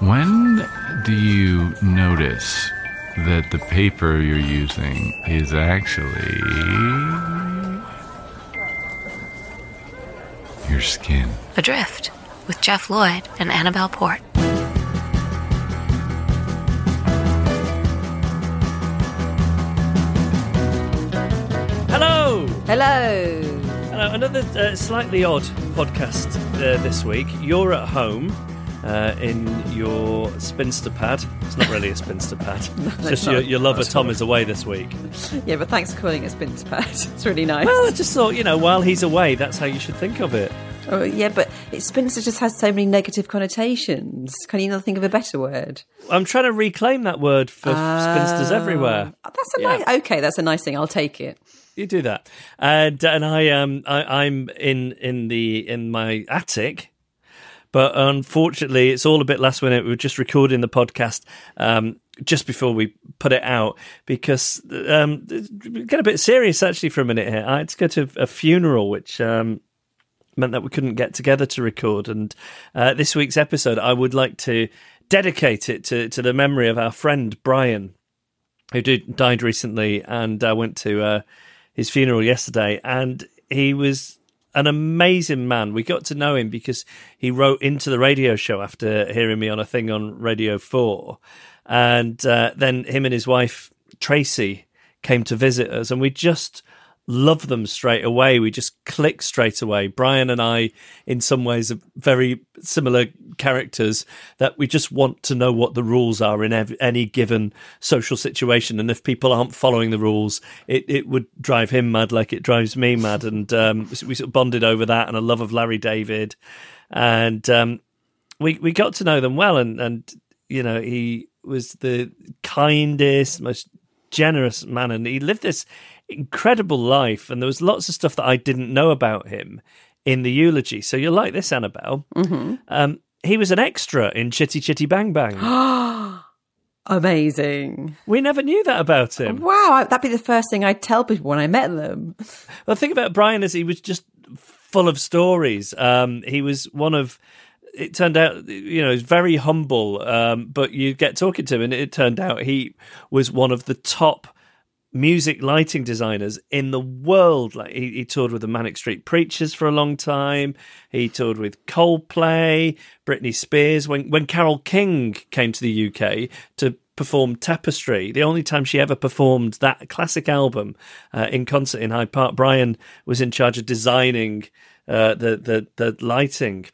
When do you notice that the paper you're using is actually your skin? Adrift with Jeff Lloyd and Annabelle Port. Hello! Hello. Hello, another uh, slightly odd podcast uh, this week. You're at home uh, in your spinster pad. It's not really a spinster pad. It's just your, your lover Tom is away this week. Yeah, but thanks for calling it Spinster Pad. It's really nice. Well, I just thought, you know, while he's away, that's how you should think of it. oh, yeah, but it, Spinster just has so many negative connotations. Can you not think of a better word? I'm trying to reclaim that word for spinsters everywhere. That's a Yeah. nice. Okay, that's a nice thing. I'll take it. You do that, and and I um I, I'm in in the in my attic, but unfortunately it's all a bit last minute. We were just recording the podcast um just before we put it out because um get a bit serious actually for a minute here. I had to go to a funeral which um meant that we couldn't get together to record. And uh, this week's episode, I would like to dedicate it to to the memory of our friend Brian who did, died recently, and I went to uh, his funeral yesterday, and he was an amazing man. We got to know him because he wrote into the radio show after hearing me on a thing on Radio Four, and uh, then him and his wife Tracy came to visit us, and we just love them straight away. We just click straight away. Brian and I, in some ways, are very similar characters that we just want to know what the rules are in ev- any given social situation. And if people aren't following the rules, it, it would drive him mad like it drives me mad. And um, we sort of bonded over that and a love of Larry David. And um, we, we got to know them well. And, and, you know, he was the kindest, most generous man. And he lived this incredible life, and there was lots of stuff that I didn't know about him in the eulogy. So you'll like this, Annabelle. Mm-hmm. Um, he was an extra in Chitty Chitty Bang Bang. Amazing. we never knew that about him. Wow, that'd be the first thing I'd tell people when I met them. Well, the thing about Brian is he was just full of stories. Um, he was one of. It turned out, you know, he's very humble. Um, but you get talking to him, and it turned out he was one of the top music lighting designers in the world. Like he, he toured with the Manic Street Preachers for a long time. He toured with Coldplay, Britney Spears. When when Carole King came to the UK to perform Tapestry, the only time she ever performed that classic album uh, in concert in Hyde Park, Brian was in charge of designing uh, the the the lighting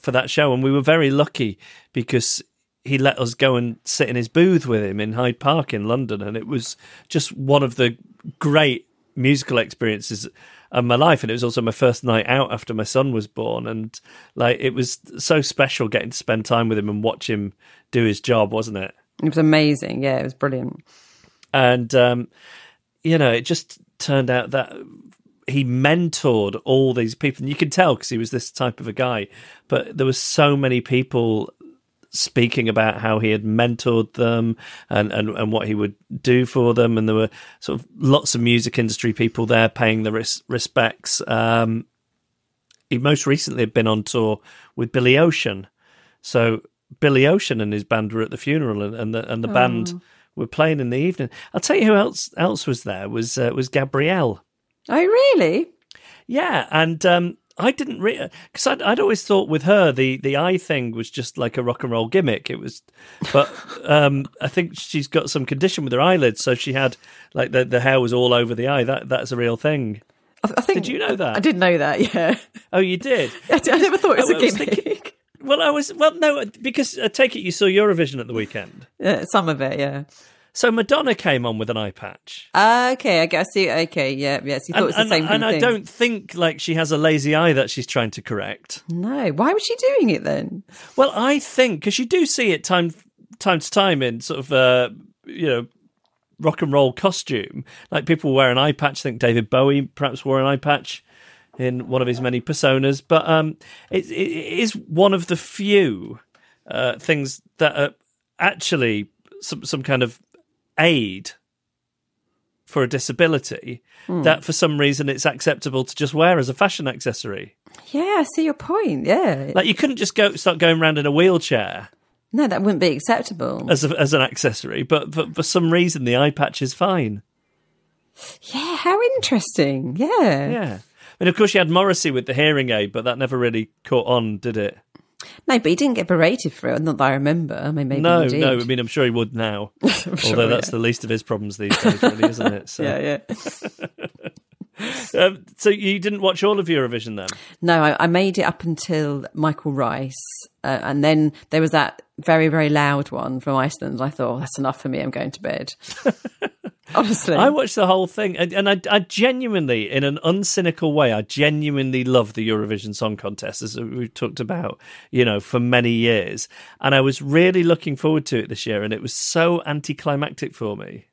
for that show, and we were very lucky because he let us go and sit in his booth with him in Hyde Park in London, and it was just one of the great musical experiences of my life. And it was also my first night out after my son was born, and like it was so special getting to spend time with him and watch him do his job, wasn't it? It was amazing. Yeah, it was brilliant. and um, you know, it just turned out that he mentored all these people, and you can tell because he was this type of a guy. But there were so many people speaking about how he had mentored them and, and, and what he would do for them, and there were sort of lots of music industry people there paying the res- respects. Um, he most recently had been on tour with Billy Ocean, so Billy Ocean and his band were at the funeral, and, and the and the band were playing in the evening. I'll tell you who else else was there was uh, was Gabrielle. Oh, really? Yeah, and um, I didn't really because I'd, I'd always thought with her the the eye thing was just like a rock and roll gimmick. It was, but um, I think she's got some condition with her eyelids, so she had like the the hair was all over the eye. That that's a real thing. I, I think Did you know that? I did know that. Yeah, Oh, you did. I never thought it was I a was gimmick. thinking- Well, I was well no because I take it you saw Eurovision at the weekend. Yeah, some of it, yeah. So Madonna came on with an eye patch. Ah, okay, I guess you. Okay, yeah, yes. You thought And, it was the and- same and I don't think like she has a lazy eye that she's trying to correct. No, why was she doing it then? Well, I think because you do see it time time to time in sort of uh, you know rock and roll costume, like people wear an eye patch. I think David Bowie perhaps wore an eye patch in one of his many personas, but um, it, it is one of the few uh, things that are actually some some kind of aid for a disability hmm. that for some reason it's acceptable to just wear as a fashion accessory. Yeah, I see your point. Yeah, Like you couldn't just go start going around in a wheelchair no, that wouldn't be acceptable. as a, as an accessory, but, but for some reason the eye patch is fine. yeah, how interesting. Yeah. Yeah. I mean, of course, you had Morrissey with the hearing aid, but that never really caught on, did it? No, but he didn't get berated for it. Not that I remember. I mean, maybe no, he did. no. I mean, I'm sure he would now. sure, Although that's yeah. the least of his problems these days, really, isn't it? So, yeah, yeah. Um, so you didn't watch all of Eurovision then? No, I, I made it up until Michael Rice, uh, and then there was that very, very loud one from Iceland. I thought, oh, that's enough for me. I'm going to bed. Honestly, I watched the whole thing, and, and I, I genuinely, in an uncynical way, I genuinely love the Eurovision Song Contest, as we've talked about, you know, for many years. And I was really looking forward to it this year, and it was so anticlimactic for me.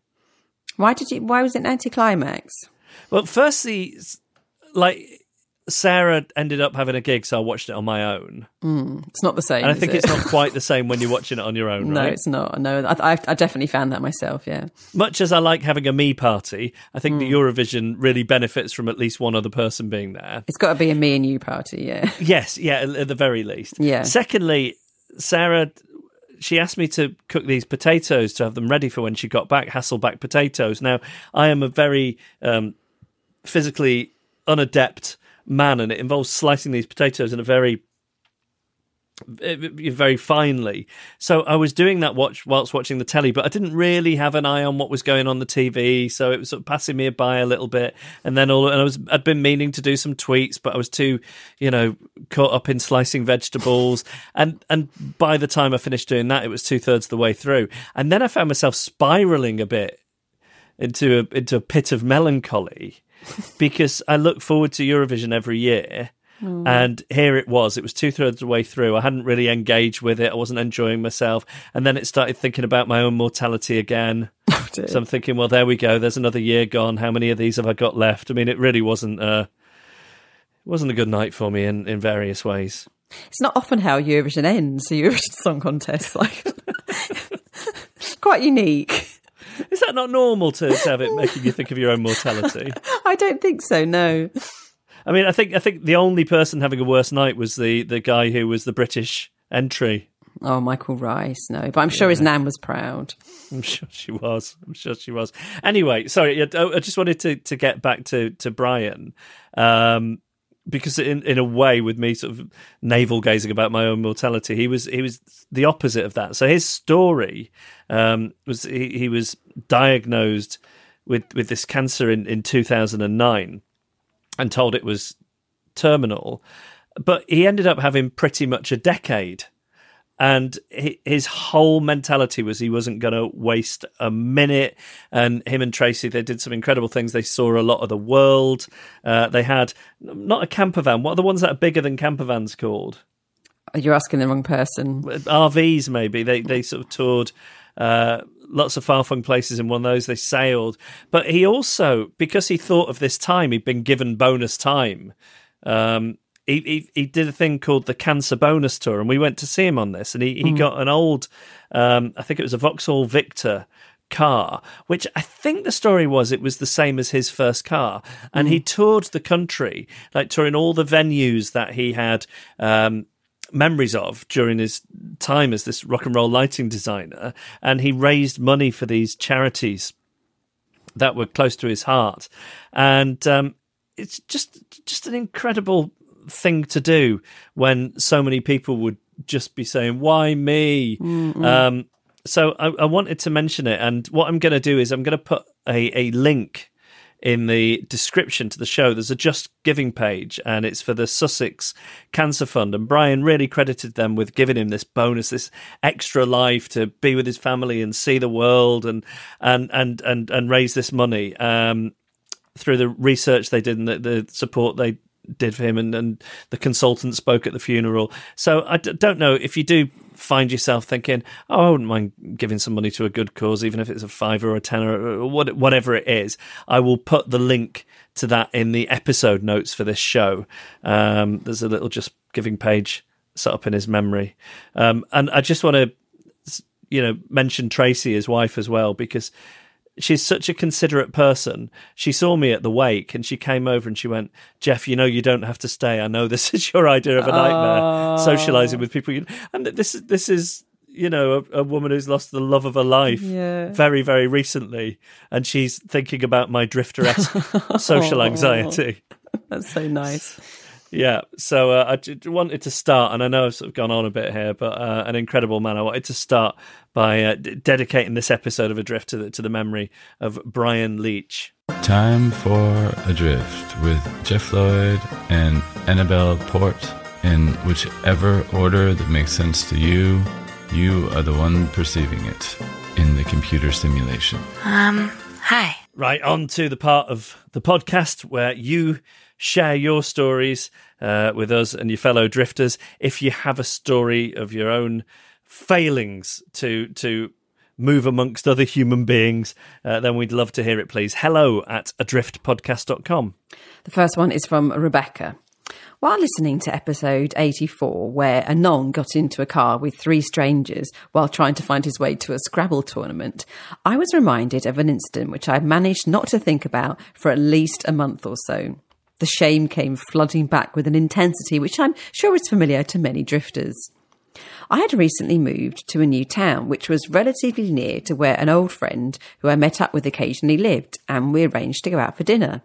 why did you? Why was it an anticlimax? Well, firstly, like Sarah ended up having a gig, so I watched it on my own, It's not the same. and I think it? it's not quite the same when you're watching it on your own, Right? No, it's not. No, I, I, I definitely found that myself. Yeah. Much as I like having a me party, I think Hmm. the Eurovision really benefits from at least one other person being there. It's got to be a me and you party, yeah. Yes, yeah, at at the very least. Yeah. Secondly, Sarah, she asked me to cook these potatoes to have them ready for when she got back, Hasselback potatoes. Now, I am a very um, physically unadept man, and it involves slicing these potatoes in a very eh, very finely. So I was doing that watch whilst watching the telly, but I didn't really have an eye on what was going on the TV, so it was sort of passing me by a little bit. And then all and I was I'd been meaning to do some tweets, but I was too, you know, caught up in slicing vegetables. And and by the time I finished doing that, it was two thirds of the way through. And then I found myself spiraling a bit into a into a pit of melancholy because I look forward to Eurovision every year. And here it was. It was two thirds of the way through. I hadn't really engaged with it. I wasn't enjoying myself. And then it started thinking about my own mortality again. dear. so I'm thinking, well, there we go. There's another year gone. How many of these have I got left? I mean, it really wasn't. Uh, it wasn't a good night for me in, in various ways. It's not often how Eurovision ends, the Eurovision Song Contest. Like, quite unique. Is that not normal to, to have it making you think of your own mortality? I don't think so, no. I mean, I think I think the only person having a worse night was the the guy who was the British entry. Oh, Michael Rice, no. But I'm sure his nan was proud. I'm sure she was. I'm sure she was. Anyway, sorry. I I just wanted to to get back to to Brian, um, because in in a way, with me sort of navel gazing about my own mortality, he was he was the opposite of that. So his story um, was he, he was diagnosed with with this cancer in in 2009 and told it was terminal, but he ended up having pretty much a decade and his whole mentality was he wasn't going to waste a minute. And him and Tracy, they did some incredible things. They saw a lot of the world. Uh, they had not a camper van. What are the ones that are bigger than camper vans called? You're asking the wrong person. RVs, maybe. They they sort of toured. Uh, lots of far flung places in one of those. They sailed, but he also, because he thought of this time, he'd been given bonus time. Um, he, he he did a thing called the Cancer Bonus Tour, and we went to see him on this. And he, he got an old, um, I think it was a Vauxhall Victor car, which I think the story was it was the same as his first car, and he toured the country, like touring all the venues that he had. Um, memories of during his time as this rock and roll lighting designer and he raised money for these charities that were close to his heart and um, it's just just an incredible thing to do when so many people would just be saying, "Why me?" Um, so I, I wanted to mention it, and what I'm going to do is I'm going to put a, a link in the description to the show. There's a Just Giving page, and it's for the Sussex Cancer Fund. And Brian really credited them with giving him this bonus, this extra life to be with his family and see the world and and and and, and raise this money. Um, through the research they did and the, the support they did for him and, and the consultant spoke at the funeral. So I d- don't know if you do find yourself thinking, oh, I wouldn't mind giving some money to a good cause, even if it's a fiver or a tenner or what, whatever it is. I will put the link to that in the episode notes for this show. Um, there's a little just giving page set up in his memory. Um, and I just want to, you know, mention Tracy, his wife, as well, because she's such a considerate person. She saw me at the wake and she came over and she went, Jeff, you know, you don't have to stay. I know this is your idea of a nightmare, socializing with people. You, and this is, this is, you know, a, a, woman who's lost the love of her life Yeah. very, very recently. And she's thinking about my drifter social anxiety. That's so nice. Yeah, so uh, I j- wanted to start, and I know I've sort of gone on a bit here, but uh, an incredible man. I wanted to start by uh, d- dedicating this episode of Adrift to the, to the memory of Brian Leach. Time for Adrift with Jeff Lloyd and Annabelle Port in whichever order that makes sense to you. You are the one perceiving it in the computer simulation. Um, hi. Right, on to the part of the podcast where you share your stories uh, with us and your fellow drifters. If you have a story of your own failings to to move amongst other human beings, uh, then we'd love to hear it, please. Hello at adriftpodcast.com. The first one is from Rebecca. While listening to episode 84, where Anon got into a car with three strangers while trying to find his way to a Scrabble tournament, I was reminded of an incident which I managed not to think about for at least a month or so. The shame came flooding back with an intensity which I'm sure is familiar to many drifters. I had recently moved to a new town, which was relatively near to where an old friend who I met up with occasionally lived, and we arranged to go out for dinner.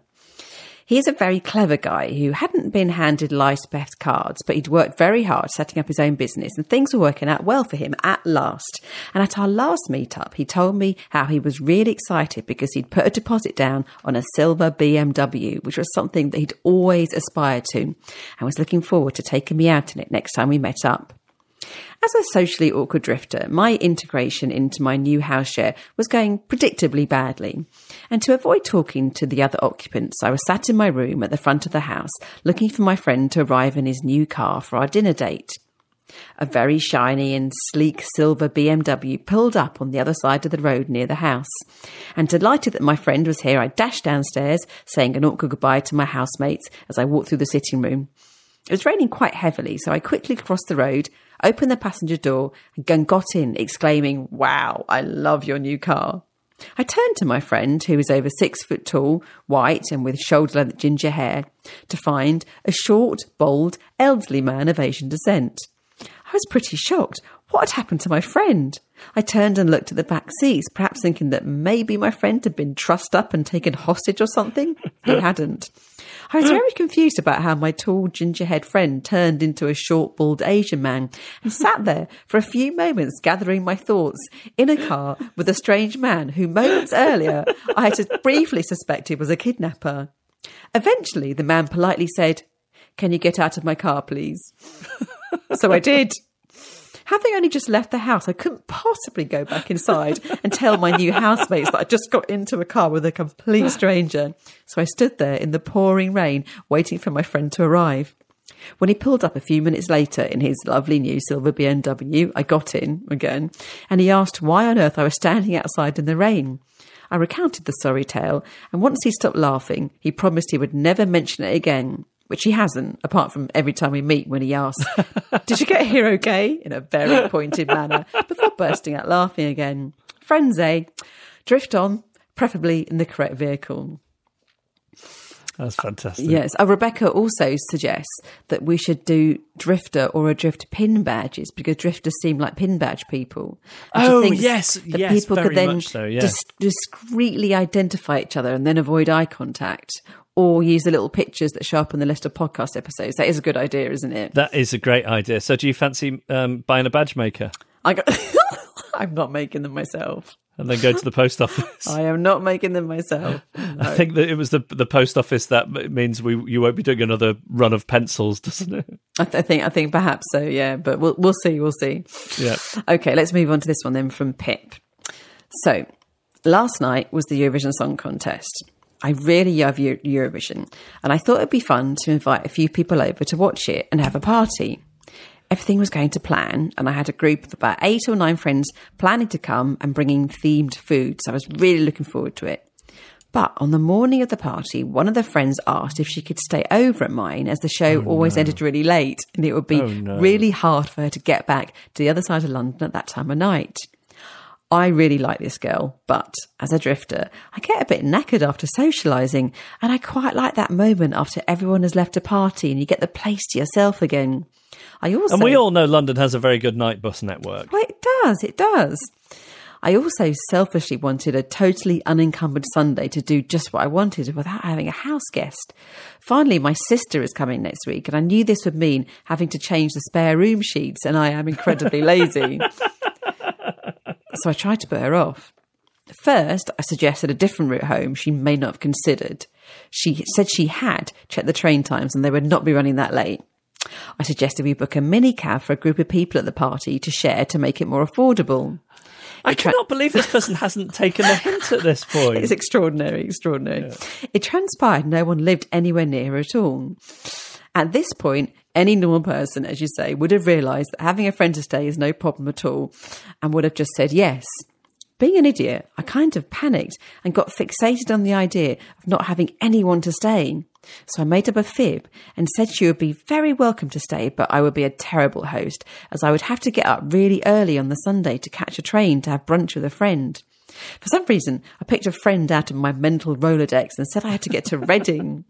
He is a very clever guy who hadn't been handed life's best cards, but he'd worked very hard setting up his own business and things were working out well for him at last. And at our last meetup, he told me how he was really excited because he'd put a deposit down on a silver BMW, which was something that he'd always aspired to and was looking forward to taking me out in it next time we met up. As a socially awkward drifter, my integration into my new house share was going predictably badly. And to avoid talking to the other occupants, I was sat in my room at the front of the house looking for my friend to arrive in his new car for our dinner date. A very shiny and sleek silver BMW pulled up on the other side of the road near the house. And delighted that my friend was here, I dashed downstairs, saying an awkward goodbye to my housemates as I walked through the sitting room. It was raining quite heavily, so I quickly crossed the road, opened the passenger door, and got in, exclaiming, Wow, I love your new car. I turned to my friend, who was over six foot tall, white, and with shoulder length ginger hair, to find a short, bald, elderly man of Asian descent. I was pretty shocked. What had happened to my friend? I turned and looked at the back seats, perhaps thinking that maybe my friend had been trussed up and taken hostage or something. He hadn't. I was very confused about how my tall, ginger-haired friend turned into a short, bald Asian man and sat there for a few moments gathering my thoughts in a car with a strange man who moments earlier I had briefly suspected was a kidnapper. Eventually, the man politely said, Can you get out of my car, please? so I did. Having only just left the house, I couldn't possibly go back inside and tell my new housemates that I just got into a car with a complete stranger. So I stood there in the pouring rain, waiting for my friend to arrive. When he pulled up a few minutes later in his lovely new silver BMW, I got in again, and he asked why on earth I was standing outside in the rain. I recounted the sorry tale, and once he stopped laughing, he promised he would never mention it again which he hasn't, apart from every time we meet when he asks, Did you get here okay? in a very pointed manner, before bursting out laughing again. Friends, eh? Drift on, preferably in the correct vehicle. That's fantastic. Yes. Uh, Rebecca also suggests that we should do drifter or a drift pin badges because drifters seem like pin badge people. Oh, yes, that yes, people very could then much so, yeah. dis- discreetly identify each other and then avoid eye contact. or use the little pictures that show up on the list of podcast episodes. That is a good idea, isn't it? That is a great idea. So, do you fancy um, buying a badge maker I got, I'm not making them myself. And then go to the post office? I am not making them myself. I think that it was the the post office that means we you won't be doing another run of pencils, doesn't it? I, th- I think I think perhaps so. Yeah, but we'll we'll see. We'll see. Yeah. Okay, let's move on to this one then from Pip. So, last night was the Eurovision Song Contest. I really love Eu- Eurovision, and I thought it'd be fun to invite a few people over to watch it and have a party. Everything was going to plan, and I had a group of about eight or nine friends planning to come and bringing themed food, so I was really looking forward to it. But on the morning of the party, one of the friends asked if she could stay over at mine as the show oh, always ended really late and it would be Oh, no. really hard for her to get back to the other side of London at that time of night. I really like this girl, but as a drifter, I get a bit knackered after socialising, and I quite like that moment after everyone has left a party and you get the place to yourself again. I also And we all know London has a very good night bus network. well, it does, it does. I also selfishly wanted a totally unencumbered Sunday to do just what I wanted without having a house guest. Finally, my sister is coming next week, and I knew this would mean having to change the spare room sheets, and I am incredibly lazy. so I tried to put her off. First, I suggested a different route home she may not have considered. She said she had checked the train times and they would not be running that late. I suggested we book a minicab for a group of people at the party to share to make it more affordable. I cannot believe this person hasn't taken a hint at this point. It's extraordinary, extraordinary. It transpired no one lived anywhere near her at all. At this point, any normal person, as you say, would have realised that having a friend to stay is no problem at all and would have just said yes. Being an idiot, I kind of panicked and got fixated on the idea of not having anyone to stay. So I made up a fib and said she would be very welcome to stay, but I would be a terrible host as I would have to get up really early on the Sunday to catch a train to have brunch with a friend. For some reason, I picked a friend out of my mental Rolodex and said I had to get to Reading.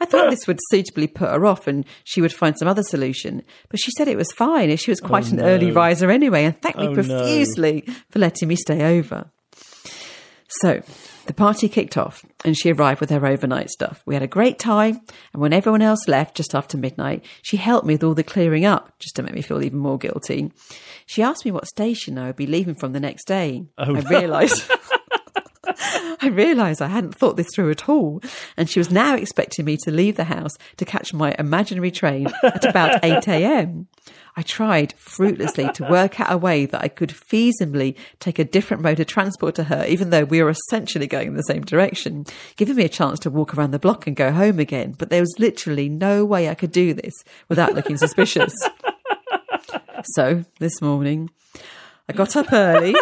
I thought this would suitably put her off and she would find some other solution, but she said it was fine as she was quite oh, an early riser anyway and thanked me Oh, no. profusely for letting me stay over. So the party kicked off and she arrived with her overnight stuff. We had a great time, and when everyone else left just after midnight, she helped me with all the clearing up just to make me feel even more guilty. She asked me what station I would be leaving from the next day. Oh, I realised. I realised I hadn't thought this through at all, and she was now expecting me to leave the house to catch my imaginary train at about 8 a.m. I tried fruitlessly to work out a way that I could feasibly take a different mode of transport to her, even though we were essentially going in the same direction, giving me a chance to walk around the block and go home again. But there was literally no way I could do this without looking suspicious. so this morning, I got up early,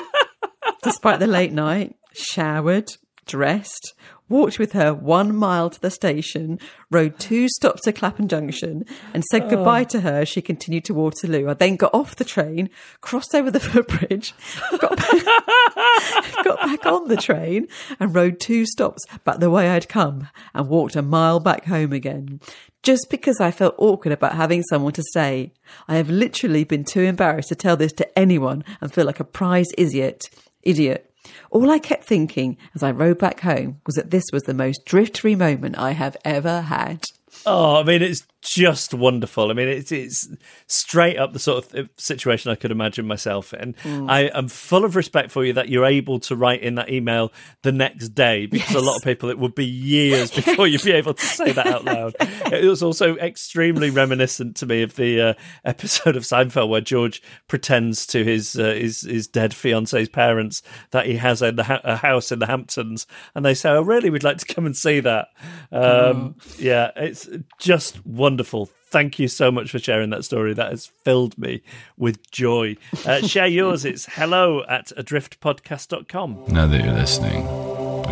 despite the late night, showered, dressed, walked with her one mile to the station, rode two stops to Clapham Junction, and said oh. goodbye to her as she continued to Waterloo. I then got off the train, crossed over the footbridge, got back, got back on the train, and rode two stops back the way I'd come, and walked a mile back home again. Just because I felt awkward about having someone to stay. I have literally been too embarrassed to tell this to anyone and feel like a prize idiot. Idiot. All I kept thinking as I rode back home was that this was the most driftery moment I have ever had. Oh, I mean, it's just wonderful. I mean, it's it's straight up the sort of uh, situation I could imagine myself in. Mm. I am full of respect for you that you're able to write in that email the next day because a lot of people it would be years before you'd be able to say that out loud. It was also extremely reminiscent to me of the uh, episode of Seinfeld where George pretends to his uh, his his dead fiance's parents that he has a, a house in the Hamptons, and they say, "Oh, really? We'd like to come and see that." Um, Yeah, it's just wonderful. Thank you so much for sharing that story. That has filled me with joy. Uh, share yours. It's hello at adriftpodcast.com. Now that you're listening,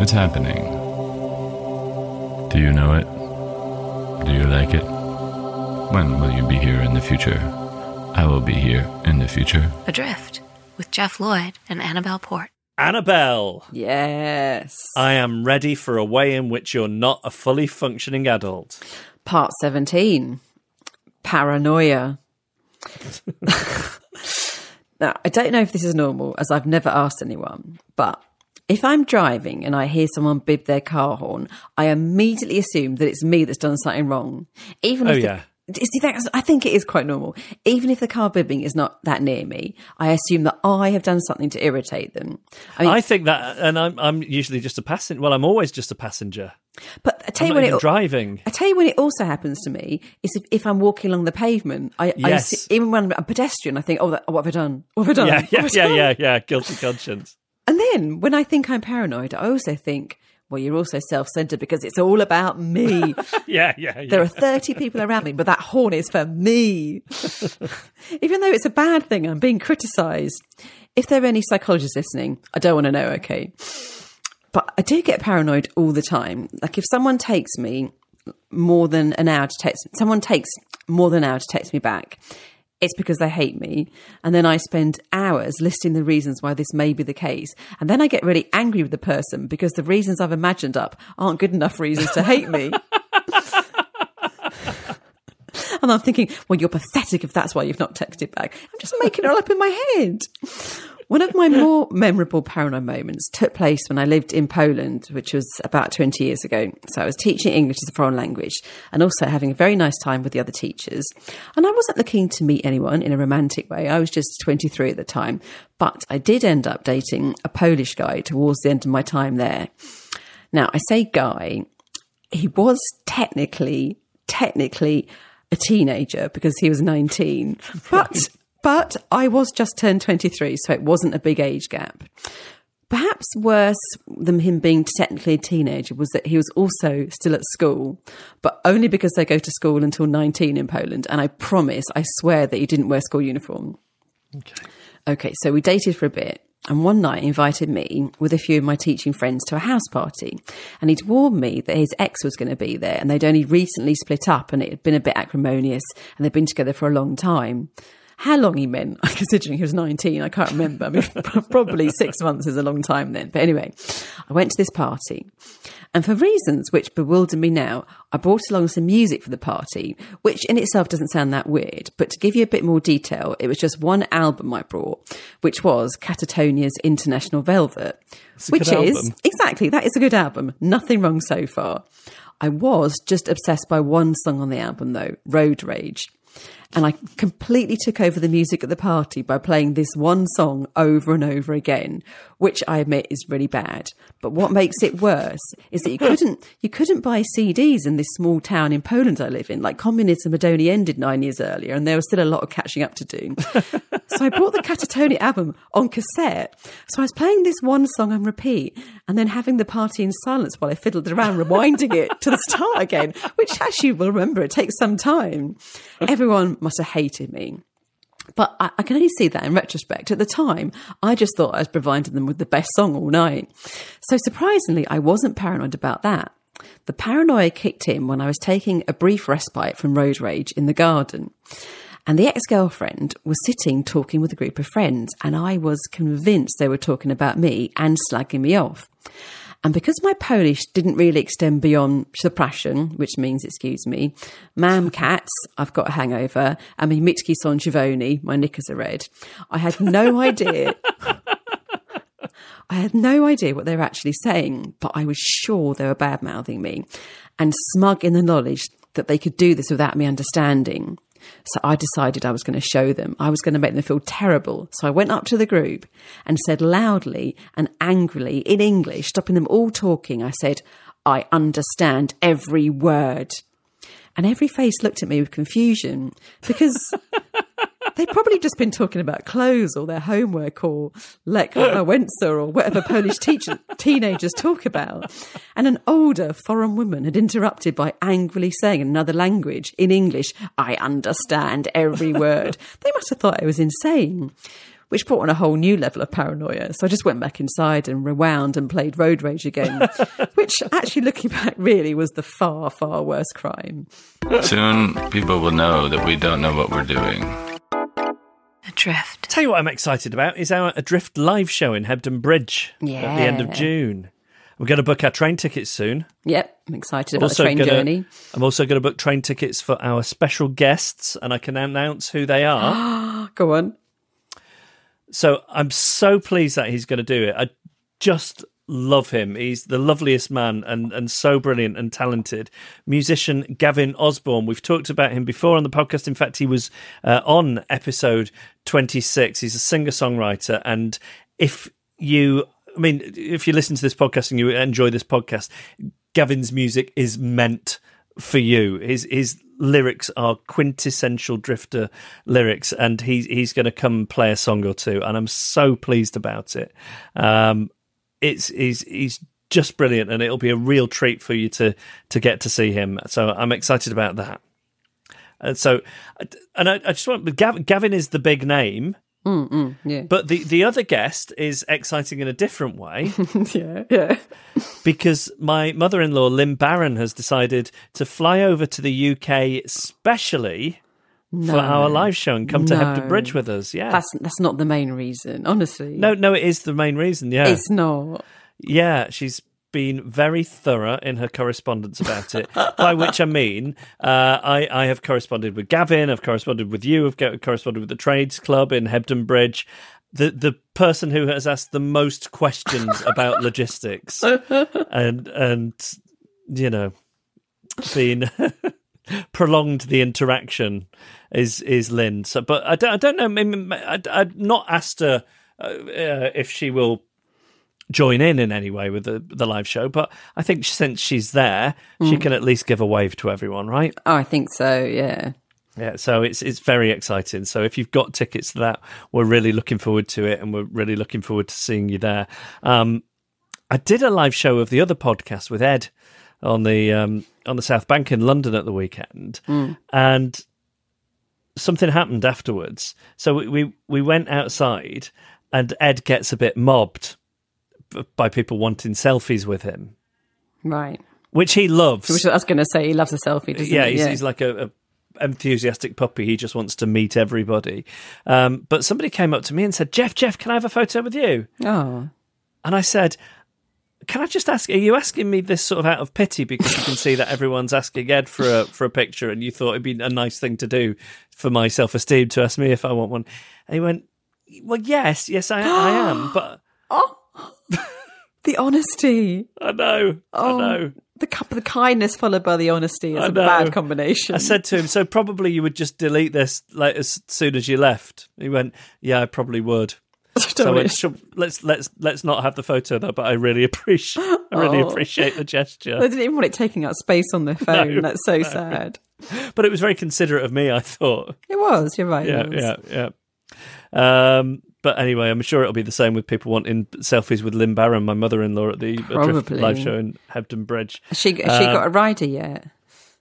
it's happening. Do you know it? Do you like it? When will you be here in the future? I will be here in the future. Adrift with Jeff Lloyd and Annabelle Port. Annabelle, Yes. I am ready for a way in which you're not a fully functioning adult. Part 17 Paranoia. now, I don't know if this is normal, as I've never asked anyone, but If I'm driving and I hear someone bib their car horn, I immediately assume that it's me that's done something wrong. Even Oh, if the- yeah. I think it is quite normal. Even if the car bibbing is not that near me, I assume that I have done something to irritate them. I mean, I think that, and I'm I'm usually just a passenger. Well, I'm always just a passenger. but I tell you when it, driving. I tell you when it also happens to me is if, if I'm walking along the pavement. I, I Yes. see- even when I'm a pedestrian, I think, oh, that, what have I done? What have I done? Yeah, yeah, have yeah, yeah, yeah. Guilty conscience. And then when I think I'm paranoid, I also think, well, you're also self-centered because it's all about me. Yeah, yeah, yeah. There are 30 people around me, but that horn is for me. Even though it's a bad thing, I'm being criticized. If there are any psychologists listening, I don't want to know, okay? But I do get paranoid all the time. Like if someone takes me more than an hour to text, someone takes more than an hour to text me back, it's because they hate me. And then I spend hours listing the reasons why this may be the case. And then I get really angry with the person because the reasons I've imagined up aren't good enough reasons to hate me. And I'm thinking, well, you're pathetic if that's why you've not texted back. I'm just making it all up in my head. One of my more memorable paranoid moments took place when I lived in Poland, which was about 20 years ago. So I was teaching English as a foreign language and also having a very nice time with the other teachers. And I wasn't looking to meet anyone in a romantic way. I was just 23 at the time. But I did end up dating a Polish guy towards the end of my time there. Now, I say guy, he was technically, technically a teenager because he was 19. But, but I was just turned 23, so it wasn't a big age gap. Perhaps worse than him being technically a teenager was that he was also still at school, but only because they go to school until 19 in Poland. And I promise, I swear that he didn't wear school uniform. Okay. Okay, so we dated for a bit. And one night invited me with a few of my teaching friends to a house party. And he'd warned me that his ex was going to be there and they'd only recently split up and it had been a bit acrimonious and they'd been together for a long time. How long he meant, considering he was 19, I can't remember. I mean, probably six months is a long time then. But anyway, I went to this party. And for reasons which bewilder me now, I brought along some music for the party, which in itself doesn't sound that weird. But to give you a bit more detail, it was just one album I brought, which was Catatonia's International Velvet, which is album. exactly that is a good album. Nothing wrong so far. I was just obsessed by one song on the album though, Road Rage. And I completely took over the music at the party by playing this one song over and over again, which I admit is really bad. But what makes it worse is that you couldn't you couldn't buy CDs in this small town in Poland I live in. Like communism had only ended nine years earlier, and there was still a lot of catching up to do. so I bought the Catatonia album on cassette. So I was playing this one song on repeat, and then having the party in silence while I fiddled around, rewinding it to the start again. Which, as you will remember, it takes some time. Everyone must have hated me. But I, I can only see that in retrospect. At the time, I just thought I was providing them with the best song all night. So surprisingly, I wasn't paranoid about that. The paranoia kicked in when I was taking a brief respite from road rage in the garden. And the ex girlfriend was sitting talking with a group of friends, and I was convinced they were talking about me and slagging me off. And because my Polish didn't really extend beyond przepraszam, which means excuse me, mam cats, I've got a hangover, and my mitki son Giovanni, my knickers are red, I had no idea. I had no idea what they were actually saying, but I was sure they were bad mouthing me and smug in the knowledge that they could do this without me understanding. So I decided I was going to show them. I was going to make them feel terrible. So I went up to the group and said loudly and angrily in English, stopping them all talking, I said, I understand every word. And every face looked at me with confusion because they'd probably just been talking about clothes or their homework or Lech Wałęsa or whatever Polish teacher, teenagers talk about. And an older foreign woman had interrupted by angrily saying in another language, in English, I understand every word. They must have thought I was insane. Which brought on a whole new level of paranoia. So I just went back inside and rewound and played Road Rage again, which actually looking back really was the far, far worse crime. Soon people will know that we don't know what we're doing. Adrift. Tell you what I'm excited about is our Adrift live show in Hebden Bridge at the end of June. We're going to book our train tickets soon. Yep, I'm excited about the train gonna, journey. I'm also going to book train tickets for our special guests, and I can announce who they are. Go on. so I'm so pleased that he's going to do it. I just love him. He's the loveliest man and, and so brilliant and talented. Musician Gavin Osborne. We've talked about him before on the podcast. In fact, he was uh, on episode 26. He's a singer songwriter. And if you, I mean, if you listen to this podcast and you enjoy this podcast, Gavin's music is meant for you. His his lyrics are quintessential drifter lyrics, and he's he's going to come play a song or two, and I'm so pleased about it. Um, it's he's he's just brilliant, and it'll be a real treat for you to to get to see him. So I'm excited about that. And so, and I, I just want Gavin, Gavin is the big name. Mm, yeah. But the, the other guest is exciting in a different way. yeah, yeah. because my mother in law, Lynn Barron, has decided to fly over to the UK specially No. for our live show and come to Hebden Bridge with us. Yeah. That's that's not the main reason, honestly. no, no, it is the main reason. Yeah. it's not. Yeah, she's been very thorough in her correspondence about it. by which I mean, uh, I, I have corresponded with Gavin, I've corresponded with you, I've corresponded with the Trades Club in Hebden Bridge. The the person who has asked the most questions about logistics and and you know been prolonged the interaction is is Lynn. So, but I don't I don't know. Maybe I, I've not asked her uh, uh, if she will join in in any way with the the live show. But I think since she's there, she can at least give a wave to everyone, right? Oh, I think so. Yeah. Yeah, so it's it's very exciting. So if you've got tickets to that, we're really looking forward to it, and we're really looking forward to seeing you there. Um, I did a live show of the other podcast with Ed on the um, on the South Bank in London at the weekend, and something happened afterwards. So we, we we went outside, and Ed gets a bit mobbed by people wanting selfies with him, Right. which he loves. Which I was going to say, he loves a selfie. Doesn't yeah, he? he's, he's like a, a enthusiastic puppy. He just wants to meet everybody. Um, but somebody came up to me and said, "Jeff, Jeff, can I have a photo with you?" Oh, And I said, "Can I just ask? Are you asking me this sort of out of pity because you can see that everyone's asking Ed for a for a picture, and you thought it'd be a nice thing to do for my self esteem to ask me if I want one?" And he went, "Well, yes, yes, I, I am, but oh, the honesty. I know, Oh, I know." The, the kindness followed by the honesty is a bad combination. I said to him, "So probably you would just delete this like as soon as you left." He went, "Yeah, I probably would." So went, "Sure, let's let's let's not have the photo though. But I really appreciate I really Oh. appreciate the they gesture. didn't even want it taking up space on their phone. No, That's so sad. But it was very considerate of me. I thought, It was. You're right. yeah, yeah, yeah. Um, but anyway, I'm sure it'll be the same with people wanting selfies with Lynn Barron, my mother-in-law, at the live show in Hebden Bridge. Has she, has she got a rider yet?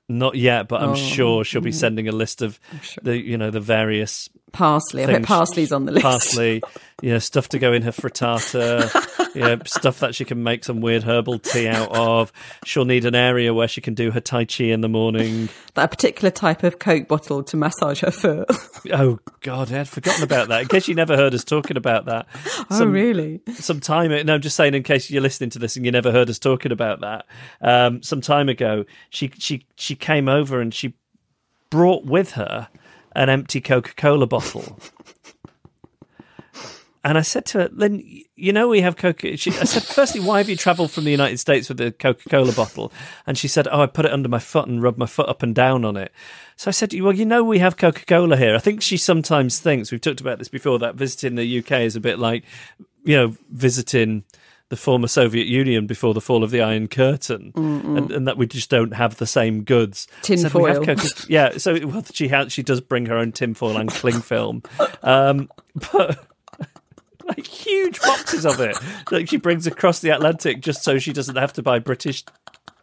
Not yet, but I'm Oh, sure she'll be sending a list of the you know the various Parsley. I bet parsley's on the list. Parsley, you know, stuff to go in her frittata, you know, stuff that she can make some weird herbal tea out of. She'll need an area where she can do her Tai Chi in the morning. That particular type of Coke bottle to massage her foot. Oh, God, I had forgotten about that. In case you never heard us talking about that. oh, really? Some time, no, I'm just saying in case you're listening to this and you never heard us talking about that. Um, some time ago, she, she, she came over and she brought with her an empty Coca Cola bottle. And I said to her, Lynn, you know we have Coca. She, I said, firstly, why have you travelled from the United States with a Coca Cola bottle? And she said, oh, I put it under my foot and rubbed my foot up and down on it. So I said, well, you know we have Coca Cola here. I think she sometimes thinks, we've talked about this before, that visiting the UK is a bit like, you know, visiting the former Soviet Union before the fall of the Iron Curtain, and, and that we just don't have the same goods. Tin So yeah, so well, she has, she does bring her own tinfoil and cling film, um, but like huge boxes of it. Like she brings across the Atlantic just so she doesn't have to buy British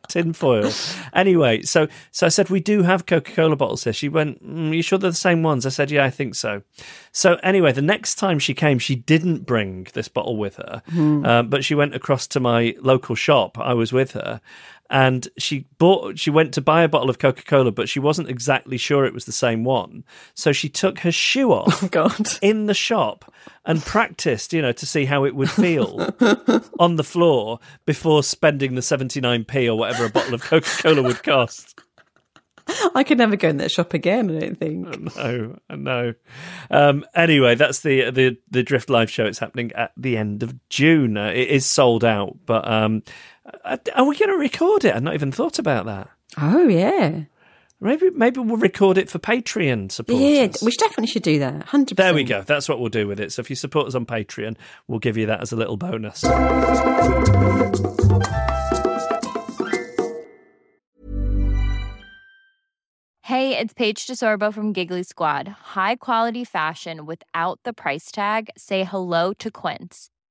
tinfoil. Anyway, so so I said we do have Coca Cola bottles here. She went, mm, "You sure they're the same ones?" I said, "Yeah, I think so." So anyway, the next time she came, she didn't bring this bottle with her, um, but she went across to my local shop. I was with her. And she bought. She went to buy a bottle of Coca Cola, but she wasn't exactly sure it was the same one. So she took her shoe off Oh, God. in the shop and practiced, you know, to see how it would feel on the floor before spending the 79p or whatever a bottle of Coca Cola would cost. I could never go in that shop again. I don't think. No, no. Um, anyway, that's the the the Drift live show. It's happening at the end of June. Uh, it is sold out, but um, are we going to record it? I've not even thought about that. Oh yeah, Maybe maybe we'll record it for Patreon supporters. yeah. We definitely should do that. Hundred. There we go. That's what we'll do with it. So if you support us on Patreon, we'll give you that as a little bonus. Hey, it's Paige DeSorbo from Giggly Squad. High quality fashion without the price tag. Say hello to Quince.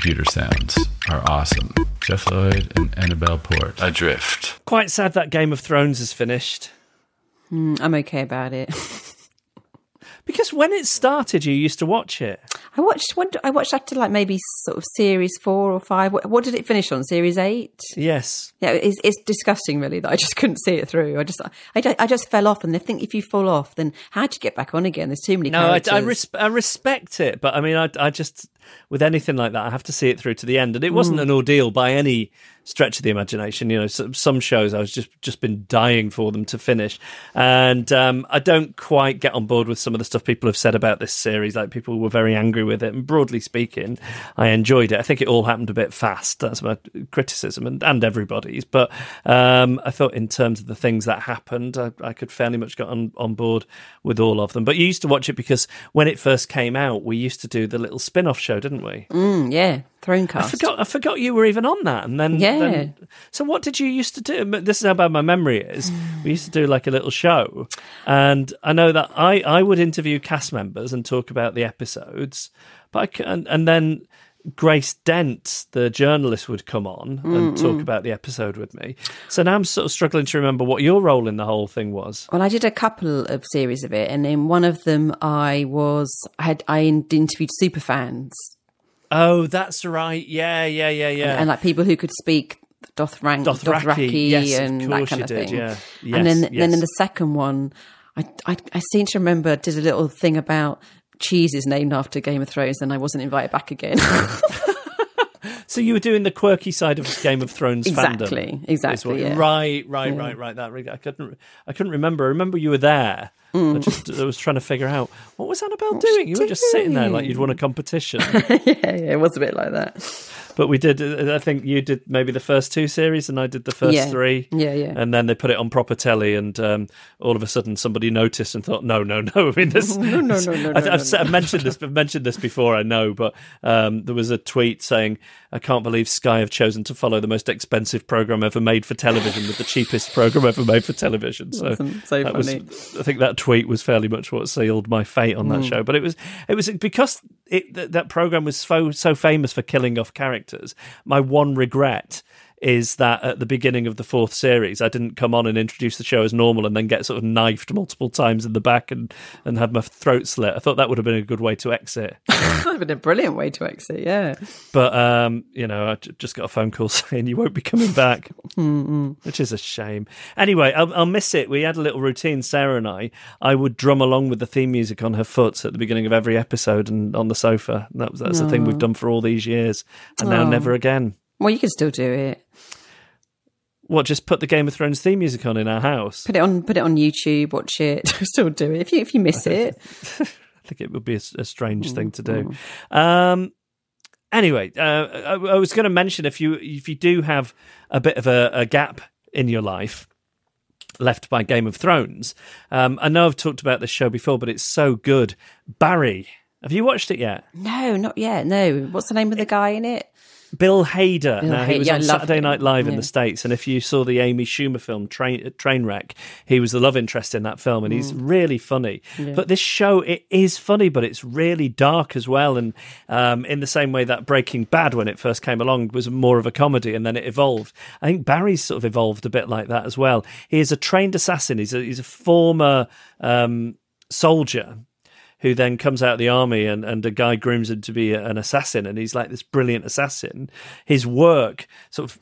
Computer sounds are awesome. Geoff Lloyd and Annabel Port. Adrift. Quite sad that Game of Thrones is finished. Mm, I'm okay about it. Because when it started, you used to watch it. I watched. What, I watched after like maybe sort of series four or five. What, what did it finish on? Series eight. Yes. Yeah, it's, it's disgusting, really, that I just couldn't see it through. I just, I, just- I just fell off, and I think if you fall off, then how do you get back on again? There's too many. No, I. I, res- I respect it, but I mean, I, I just with anything like that, I have to see it through to the end, and it wasn't an ordeal by any stretch of the imagination. You know, some, some shows I was just just been dying for them to finish, and um, I don't quite get on board with some of the stuff people have said about this series. Like people were very angry with it, and broadly speaking, I enjoyed it. I think it all happened a bit fast. That's my criticism, and, and everybody's. But um, I thought in terms of the things that happened, I, I could fairly much get on, on board with all of them. But you used to watch it because when it first came out, we used to do the little spin-off show, didn't we? Mm, yeah, Thronecast. I forgot. I forgot you were even on that. And then, Yeah. then- so what did you used to do? This is how bad my memory is. We used to do like a little show, and I know that I I would interview cast members and talk about the episodes, but I, and, and then. Grace Dent, the journalist, would come on and talk about the episode with me. So now I'm sort of struggling to remember what your role in the whole thing was. Well, I did a couple of series of it, and in one of them, I was I had I interviewed super fans Oh, that's right. Yeah, yeah, yeah, yeah. and, like people who could speak Dothraki, Dothraki, Dothraki yes, and that kind of did, thing. yeah. and then, Yes, then in the second one, I, I I seem to remember I did a little thing about cheeses named after Game of Thrones, and I wasn't invited back again. So you were doing the quirky side of Game of Thrones Exactly, fandom. exactly, is what- yeah. Right, right, right, right. That I couldn't. I couldn't remember. I remember you were there. Mm. I just I was trying to figure out what was Annabel doing. You were just sitting there like you'd won a competition. yeah, yeah, it was a bit like that. But we did. uh, I think you did maybe the first two series, and I did the first Yeah. three. Yeah, yeah. And then they put it on proper telly, and um, all of a sudden somebody noticed and thought, "No, no, no." I mean, this. No, no, no, no, I, no, I've, no, I've mentioned this. I've mentioned this before. I know, but um, there was a tweet saying, "I can't believe Sky have chosen to follow the most expensive program ever made for television with the cheapest program ever made for television." So, so that was- I think that tweet was fairly much what sealed my fate on that hmm. show. But it was it was because it, that, that program was so so famous for killing off characters. My one regret is that at the beginning of the fourth series, I didn't come on and introduce the show as normal and then get sort of knifed multiple times in the back and and have my throat slit. I thought that would have been a good way to exit. That would have been a brilliant way to exit. Yeah. But um, you know, I just got a phone call saying you won't be coming back, which is a shame. Anyway, I'll, I'll miss it. We had a little routine, Sarah and I. I would drum along with the theme music on her foot at the beginning of every episode and on the sofa. That was that's the thing we've done for all these years, and now Oh. never again. Well, you can still do it. What? Just put the Game of Thrones theme music on in our house. Put it on. Put it on YouTube. Watch it. still do it if you if you miss it. I think it would be a, a strange thing to do. Um, anyway, uh, I, I was going to mention if you if you do have a bit of a, a gap in your life left by Game of Thrones, um, I know I've talked about this show before, but it's so good. Barry, have you watched it yet? No, not yet. No. What's the name of the guy in it? Bill Hader. Bill now, he was yeah, on Saturday him. Night Live in the States. And if you saw the Amy Schumer film, Train, Trainwreck, he was the love interest in that film. And he's Mm. really funny. But this show, it is funny, but it's really dark as well. And um, in the same way that Breaking Bad, when it first came along, was more of a comedy and then it evolved. I think Barry's sort of evolved a bit like that as well. He is a trained assassin, he's a, he's a former um, soldier who then comes out of the army and, and a guy grooms him to be an assassin. And he's like this brilliant assassin. His work sort of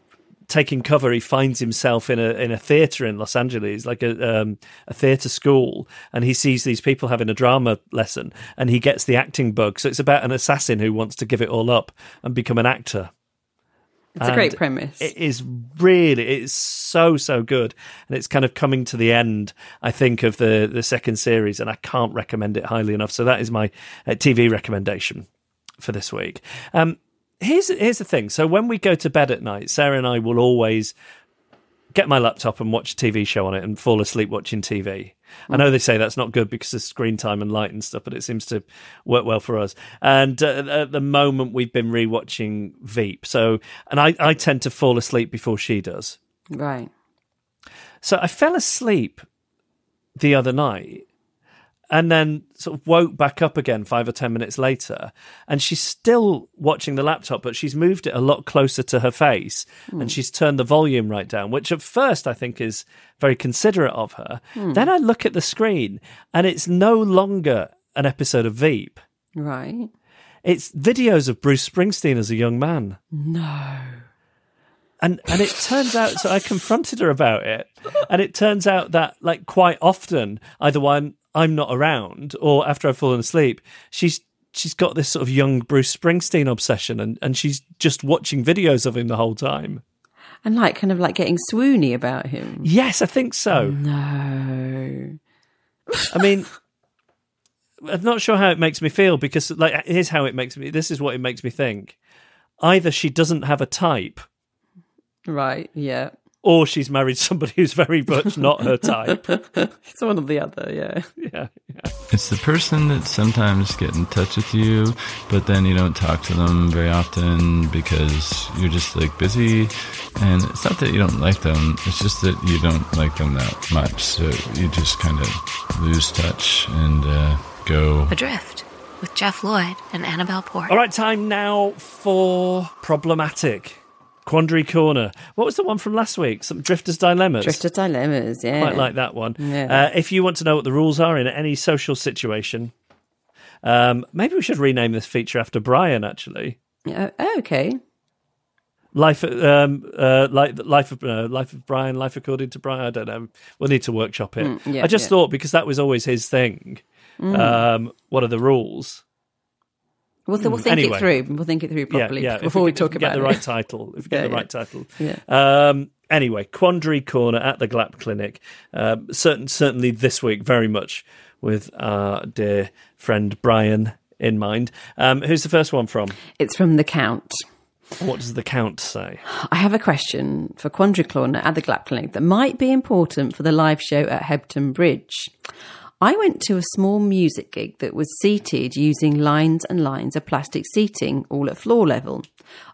taking cover he finds himself in a in a theater in Los Angeles like a um, a theater school. And he sees these people having a drama lesson and he gets the acting bug. So it's about an assassin who wants to give it all up and become an actor It's a great premise. It is really, it's so so good, and it's kind of coming to the end. I think of the the second series, and I can't recommend it highly enough. So that is my uh, TV recommendation for this week. Um, here's here's the thing. So when we go to bed at night, Sarah and I will always get my laptop and watch a TV show on it and fall asleep watching TV. I know they say that's not good because of screen time and light and stuff, but it seems to work well for us. And uh, at the moment, we've been rewatching Veep. So, and I, I tend to fall asleep before she does. right. So I fell asleep the other night and then sort of woke back up again five or ten minutes later. And she's still watching the laptop but she's moved it a lot closer to her face and hmm. she's turned the volume right down which at first i think is very considerate of her. Hmm. Then i look at the screen and it's no longer an episode of veep. Right. it's videos of bruce springsteen as a young man. No. and and it turns out so I confronted her about it, and it turns out that like quite often, either when I'm not around or after I've fallen asleep, she's she's got this sort of young Bruce Springsteen obsession, and and she's just watching videos of him the whole time. And like kind of like getting swoony about him. Yes, I think so. No. I mean. I'm not sure how it makes me feel because, like, here's how it makes me. This is what it makes me think. Either she doesn't have a type, Right. Yeah. Or she's married somebody who's very much not her type. It's one or the other. Yeah. Yeah, yeah. It's the person that sometimes get in touch with you, but then you don't talk to them very often because you're just like busy. And it's not that you don't like them, it's just that you don't like them that much. So you just kind of lose touch and uh, go. Adrift with Geoff Lloyd and Annabel Port. All right, time now for problematic quandary corner. What was the one from last week? Some drifters dilemmas. Drifter dilemmas. Yeah. Quite like that one. Yeah. Uh, if you want to know what the rules are in any social situation, um, maybe we should rename this feature after Brian. Actually, oh, okay. life, um, uh, life, life of uh, life of Brian, life according to Brian. I don't know. We'll need to workshop it. Mm, yeah, I just yeah. Mm. thought because that was always his thing. Um, what are the rules? We'll, th- we'll think Anyway. it through. We'll think it through properly yeah, yeah. Before we, get- talk we about get the right title. If we get Yeah, the right title. Yeah. Um, anyway, Quandary Corner at the Glap Clinic. Um, certain, certainly this week, very much with our dear friend Brian in mind. Um, who's the first one from? It's from the Count. What does the count say? I have a question for Quandary Corner at the Glap Clinic that might be important for the live show at Hebden Bridge. I went to a small music gig that was seated using lines and lines of plastic seating, all at floor level.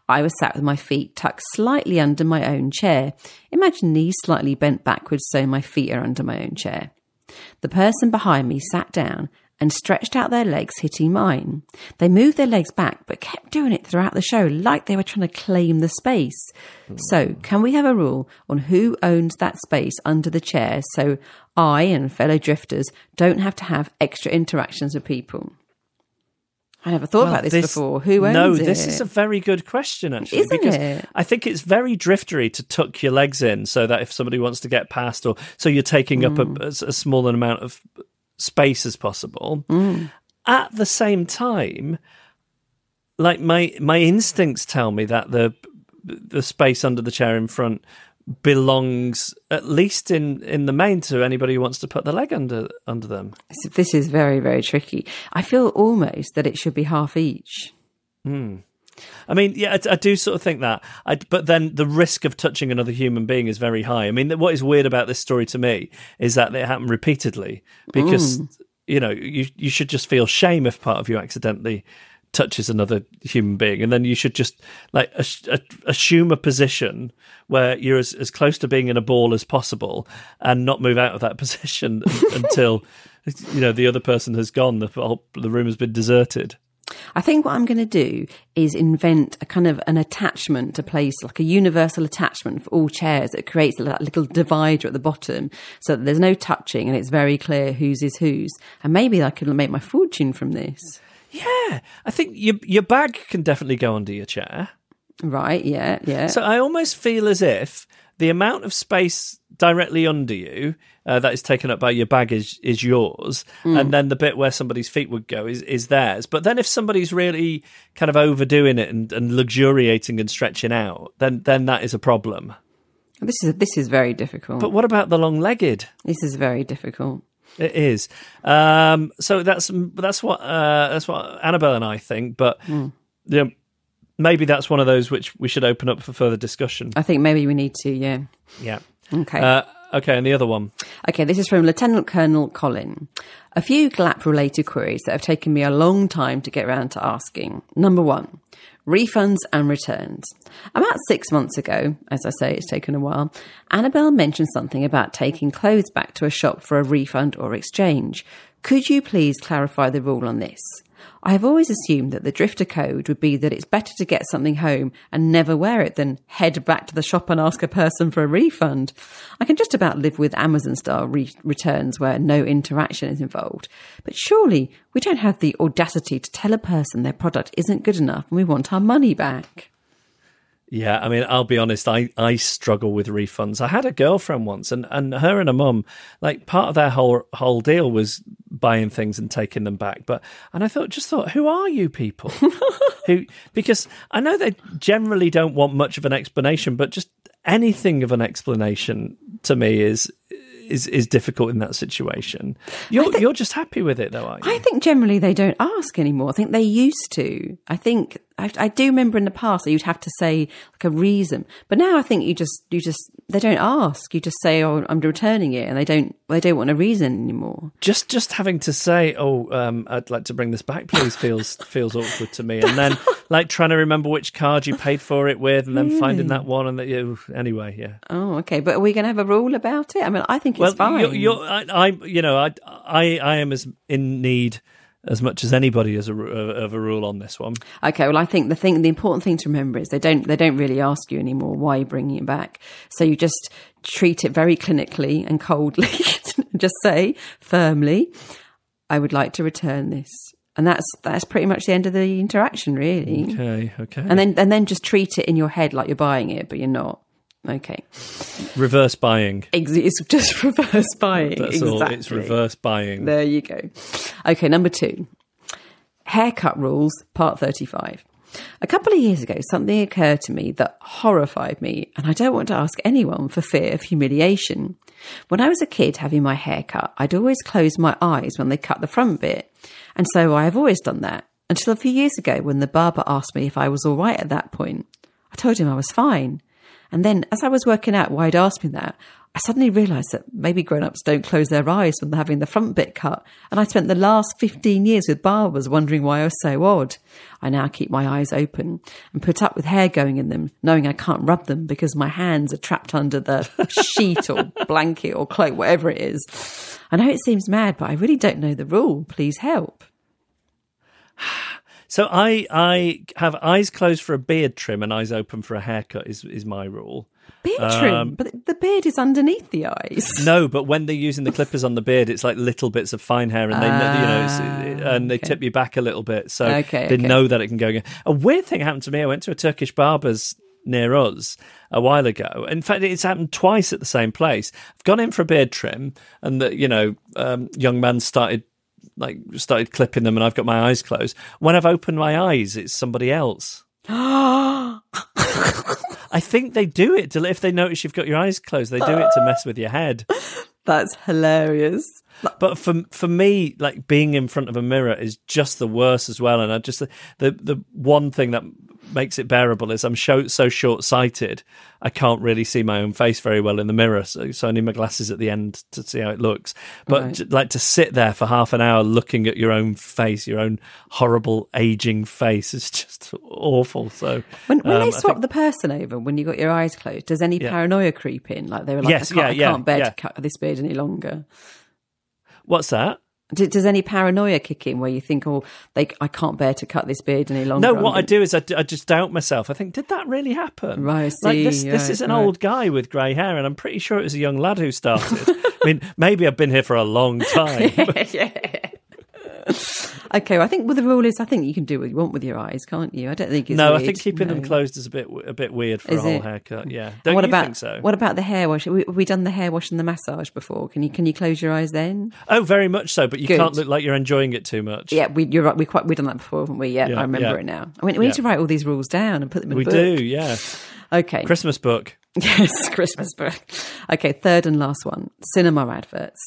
I was sat with my feet tucked slightly under my own chair. Imagine knees slightly bent backwards so my feet are under my own chair. The person behind me sat down and stretched out their legs, hitting mine. They moved their legs back, but kept doing it throughout the show, like they were trying to claim the space. So, can we have a rule on who owns that space under the chair so I and fellow drifters don't have to have extra interactions with people? I never thought Well, about this, before. Who owns No, it? No, this is a very good question, actually. Isn't because it? I think it's very driftery to tuck your legs in so that if somebody wants to get past, or so you're taking up Mm. a, as a small amount of space as possible. Mm. At the same time, like my my instincts tell me that the the space under the chair in front belongs at least in in the main to anybody who wants to put the leg under under them. This is very, very tricky. I feel almost that it should be half each. I mean, yeah, I, I do sort of think that. I, but then the risk of touching another human being is very high. I mean, what is weird about this story to me is that it happened repeatedly because mm. you know you you should just feel shame if part of you accidentally touches another human being, and then you should just like a- assume a position where you're as, as close to being in a ball as possible, and not move out of that position until you know the other person has gone. The whole, the room has been deserted. I think what I'm going to do is invent a kind of an attachment to place, like a universal attachment for all chairs that creates a little divider at the bottom so that there's no touching and it's very clear whose is whose. And maybe I could make my fortune from this. Yeah, I think your your bag can definitely go under your chair. Right, yeah, yeah. So I almost feel as if the amount of space directly under you uh, that is taken up by your bag is is yours, and then the bit where somebody's feet would go is is theirs. But then if somebody's really kind of overdoing it and, and luxuriating and stretching out, then then that is a problem. this is this is very difficult. But what about the long legged? this is very difficult. It is. Um, so that's that's what uh, that's what Annabel and I think. But yeah, maybe that's one of those which we should open up for further discussion. I think maybe we need to, yeah. Yeah. Okay. Uh, okay, and the other one. Okay, this is from Lieutenant Colonel Colin. A few GLAP related queries that have taken me a long time to get around to asking. Number one, refunds and returns. About six months ago, as I say, it's taken a while, Annabel mentioned something about taking clothes back to a shop for a refund or exchange. Could you please clarify the rule on this? I have always assumed that the drifter code would be that it's better to get something home and never wear it than head back to the shop and ask a person for a refund. I can just about live with Amazon style re- returns where no interaction is involved. But surely we don't have the audacity to tell a person their product isn't good enough and we want our money back. Yeah, I mean, I'll be honest. I, I struggle with refunds. I had a girlfriend once, and, and her and her mum, like part of their whole whole deal was buying things and taking them back. But and I thought, just thought, who are you people? who? Because I know they generally don't want much of an explanation, but just anything of an explanation to me is is is difficult in that situation. You're you're just happy with it, though, are you? I think generally they don't ask anymore. I think they used to. I think I, I do remember in the past that you'd have to say like a reason, but now I think you just you just they don't ask. You just say, "Oh, I'm returning it," and they don't they don't want a reason anymore. just just having to say, "Oh, um, I'd like to bring this back, please," feels feels awkward to me. And then like trying to remember which card you paid for it with, and then finding that one, and that you anyway, yeah. Oh, okay. But are we going to have a rule about it? I mean, I think it's fine. You're, you're, I, I, you know, I, I, I am as in need as much as anybody as a, of a rule on this one. Okay, well, I think the thing, the important thing to remember is they don't, they don't really ask you anymore why you're bringing it back. So you just treat it very clinically and coldly. just say firmly, "I would like to return this," and that's that's pretty much the end of the interaction, really. Okay, okay. And then and then just treat it in your head like you're buying it, but you're not. Okay, reverse buying. It's just reverse buying. That's exactly. all. It's reverse buying. There you go. Okay, number two haircut rules, part 35. A couple of years ago, something occurred to me that horrified me, and I don't want to ask anyone for fear of humiliation. When I was a kid having my hair cut, I'd always close my eyes when they cut the front bit, and so I have always done that until a few years ago when the barber asked me if I was all right at that point. I told him I was fine. And then, as I was working out why he'd asked me that, I suddenly realised that maybe grown ups don't close their eyes when they're having the front bit cut. And I spent the last 15 years with barbers wondering why I was so odd. I now keep my eyes open and put up with hair going in them, knowing I can't rub them because my hands are trapped under the sheet or blanket or cloak, whatever it is. I know it seems mad, but I really don't know the rule. Please help. So I I have eyes closed for a beard trim and eyes open for a haircut is is my rule. Beard trim, Um, but the beard is underneath the eyes. No, but when they're using the clippers on the beard, it's like little bits of fine hair, and they know- you know, it's, and they okay. tip you back a little bit, so Okay, they okay. know that it can go. again. A weird thing happened to me. I went to a Turkish barber's near us a while ago. In fact, it's happened twice at the same place. I've gone in for a beard trim, and the you know um, young man started like started clipping them, and I've got my eyes closed. When I've opened my eyes, it's somebody else. I think they do it to if they notice you've got your eyes closed. They do it to mess with your head. That's hilarious. But for for me, like being in front of a mirror is just the worst as well. And I just the the one thing that makes it bearable is I'm so, so short sighted, I can't really see my own face very well in the mirror. So, so I need my glasses at the end to see how it looks. But Right. like to sit there for half an hour looking at your own face, your own horrible aging face is just awful. So When, when um, they swap think- the person over, when you got your eyes closed, does any Yeah. paranoia creep in? Like they were like, Yes, I, can't, yeah, yeah, I can't bear yeah. to cut this beard any longer. what's that? Does any paranoia kick in where you think, oh, they, I can't bear to cut this beard any longer? No, what I do is I just doubt myself. I think, did that really happen? Right, I Like see, this, this is an right. old guy with grey hair, and I'm pretty sure it was a young lad who started. I mean, maybe I've been here for a long time. Okay, well, I think well, the rule is, I think you can do what you want with your eyes, can't you? I don't think it's no, I think keeping them closed is a bit a bit weird for Is a whole it? haircut. Yeah, don't what you about think so? what about the hair wash? Have we, done the hair wash and the massage before? Can you can you close your eyes then? Oh, very much so. But you Good. can't look like you're enjoying it too much. Yeah, we you're right. We quite we done that before, haven't we? Yeah, Yeah, I remember yeah. it now. I mean, we Yeah. need to write all these rules down and put them in we a book. do. Yeah, Okay, Christmas book. Yes, Christmas book. Okay, third and last one cinema adverts.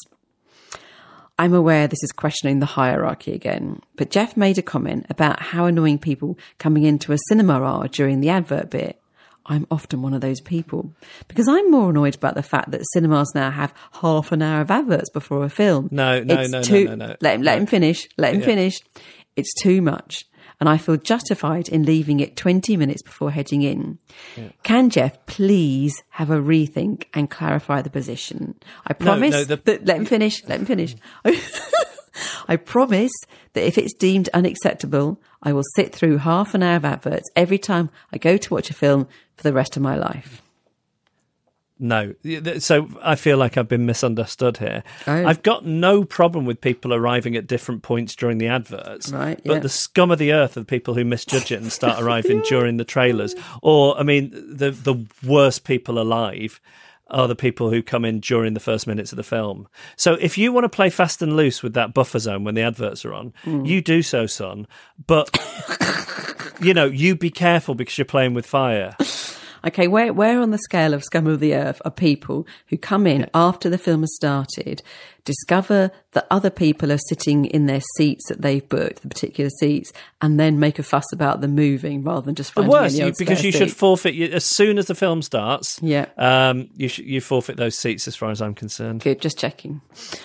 I'm aware this is questioning the hierarchy again, but Geoff made a comment about how annoying people coming into a cinema are during the advert bit. I'm often one of those people because I'm more annoyed about the fact that cinemas now have half an hour of adverts before a film. No, no, It's no, no, too- no, no. Let him, let No. him finish. Let him Yeah. finish. It's too much. And I feel justified in leaving it 20 minutes before heading in. Can Geoff please have a rethink and clarify the position? I promise. no, the- that, let him finish. Let him finish. I promise that if it's deemed unacceptable, I will sit through half an hour of adverts every time I go to watch a film for the rest of my life. No, so I feel like I've been misunderstood here. Oh. I've got no problem with people arriving at different points during the adverts, Right, But yeah. the scum of the earth are the people who misjudge it and start arriving during the trailers, or I mean, the the worst people alive are the people who come in during the first minutes of the film. So if you want to play fast and loose with that buffer zone when the adverts are on, Hmm. you do so, son. But you know, you be careful because you're playing with fire. Okay, where where on the scale of scum of the earth are people who come in after the film has started, discover that other people are sitting in their seats that they've booked, the particular seats, and then make a fuss about them moving rather than just The worst, you, because you should forfeit you, as soon as the film starts. Yeah. um, you sh- you forfeit those seats as far as I'm concerned. Good, just checking.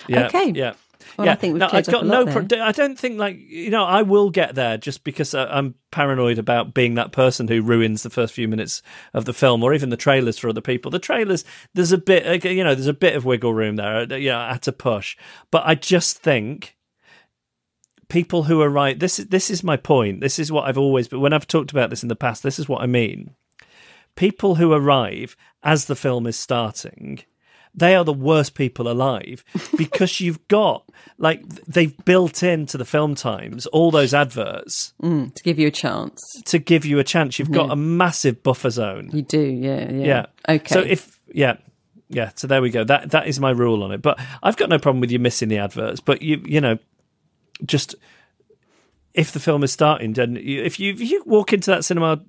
Yeah, okay. yeah. Well, yeah. I think we've no, I've got no. Pro- I don't think like you know. I will get there just because I- I'm paranoid about being that person who ruins the first few minutes of the film, or even the trailers for other people. The trailers, there's a bit, you know, there's a bit of wiggle room there. uh, You know, I had to push, but I just think people who are right. This is this is my point. This is what I've always. But when I've talked about this in the past, this is what I mean. People who arrive as the film is starting they are the worst people alive because you've got like they've built into the film times all those adverts Mm, to give you a chance. to give you a chance you've got a massive buffer zone You do, yeah, yeah. yeah Okay. so if yeah yeah so there we go that that is my rule on it but i've got no problem with you missing the adverts but you you know just if the film is starting then you, if you if you walk into that cinema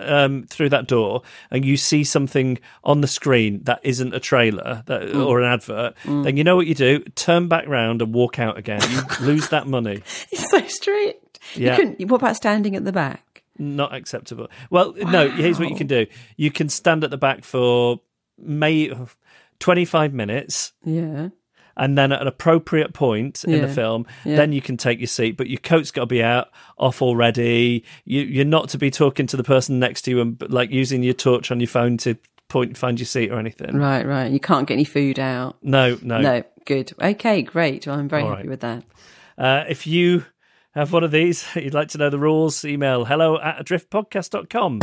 um, through that door and you see something on the screen that isn't a trailer that, Mm. or an advert, then you know what you do: turn back round and walk out again. You lose that money. It's so strict. Yeah. What about standing at the back? Not acceptable. Well, no. Here's what you can do: you can stand at the back for may twenty five minutes. Yeah. And then at an appropriate point in the film, Yeah. then you can take your seat. But your coat's got to be out off already. You, you're not to be talking to the person next to you and like using your torch on your phone to point find your seat or anything. Right, right. You can't get any food out. No, no. No, good. Okay, great. Well, I'm very All happy right. with that. Uh, if you have one of these, you'd like to know the rules, email hello at adriftpodcast.com.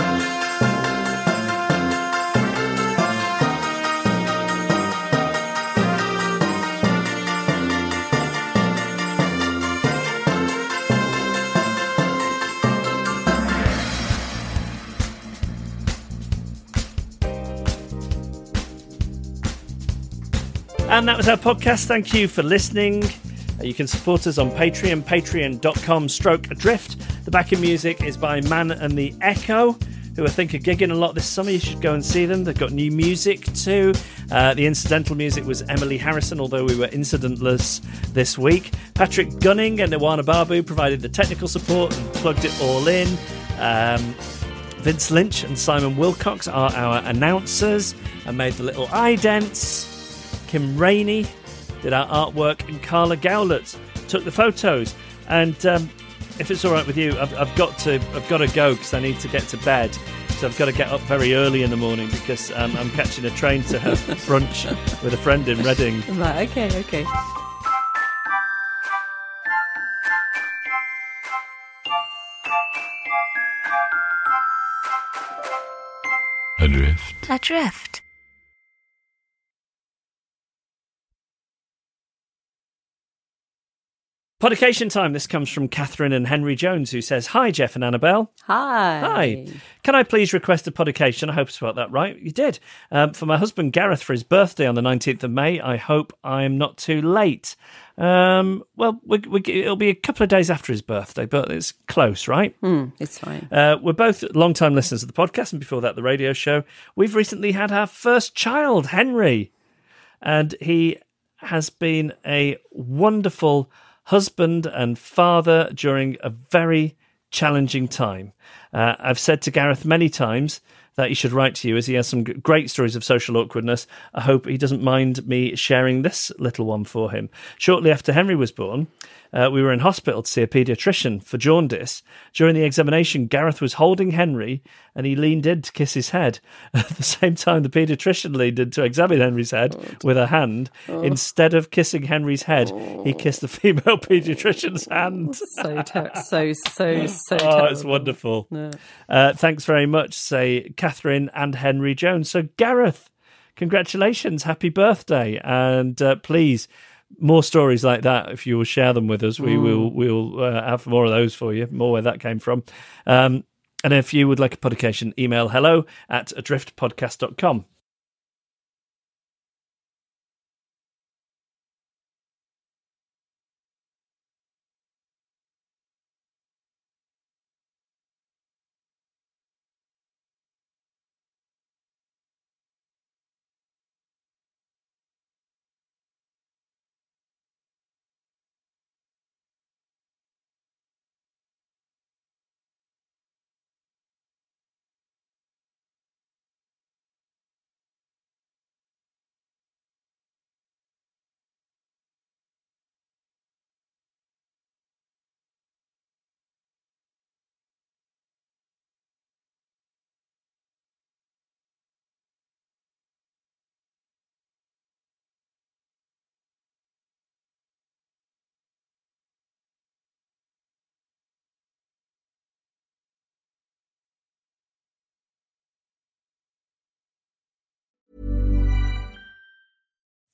And that was our podcast. Thank you for listening. Uh, You can support us on Patreon, patreon.com stroke adrift. The backing music is by Man and the Echo, who I think are gigging a lot this summer. You should go and see them. They've got new music too. Uh, the incidental music was Emily Harrison, although we were incidentless this week. Patrick Gunning and Iwana Babu provided the technical support and plugged it all in. Um, Vince Lynch and Simon Wilcox are our announcers and made the little idents. Kim Rainey did our artwork, and Carla Gowlett took the photos. And um, if it's all right with you, I've, I've got to I've got to go because I need to get to bed. So I've got to get up very early in the morning because um, I'm catching a train to have brunch with a friend in Reading. Right, okay, okay. Adrift. Adrift. Podication time. This comes from Catherine and Henry Jones, who says, "Hi, Geoff and Annabel. Hi. Hi. Can I please request a podication? I hope I spelled that right. You did. Um, for my husband Gareth for his birthday on the 19th of May. I hope I'm not too late. Um, well, we, we, it'll be a couple of days after his birthday, but it's close, right? Hmm, it's fine. Uh, we're both long-time listeners of the podcast, and before that, the radio show. We've recently had our first child, Henry, and he has been a wonderful husband and father during a very challenging time. Uh, I've said to Gareth many times that he should write to you as he has some great stories of social awkwardness. I hope he doesn't mind me sharing this little one for him. Shortly after Henry was born, uh, we were in hospital to see a paediatrician for jaundice. During the examination, Gareth was holding Henry and he leaned in to kiss his head. At the same time, the paediatrician leaned in to examine Henry's head with a hand. Instead of kissing Henry's head, he kissed the female paediatrician's hand. So, ter- so, so, so. Oh, it's terrible. wonderful. Uh, thanks very much, say Catherine and Henry Jones. So, Gareth, congratulations, happy birthday, and uh, please more stories like that. If you will share them with us, we will we'll uh, have more of those for you. More where that came from. Um, and if you would like a podication, email hello at adriftpodcast.com.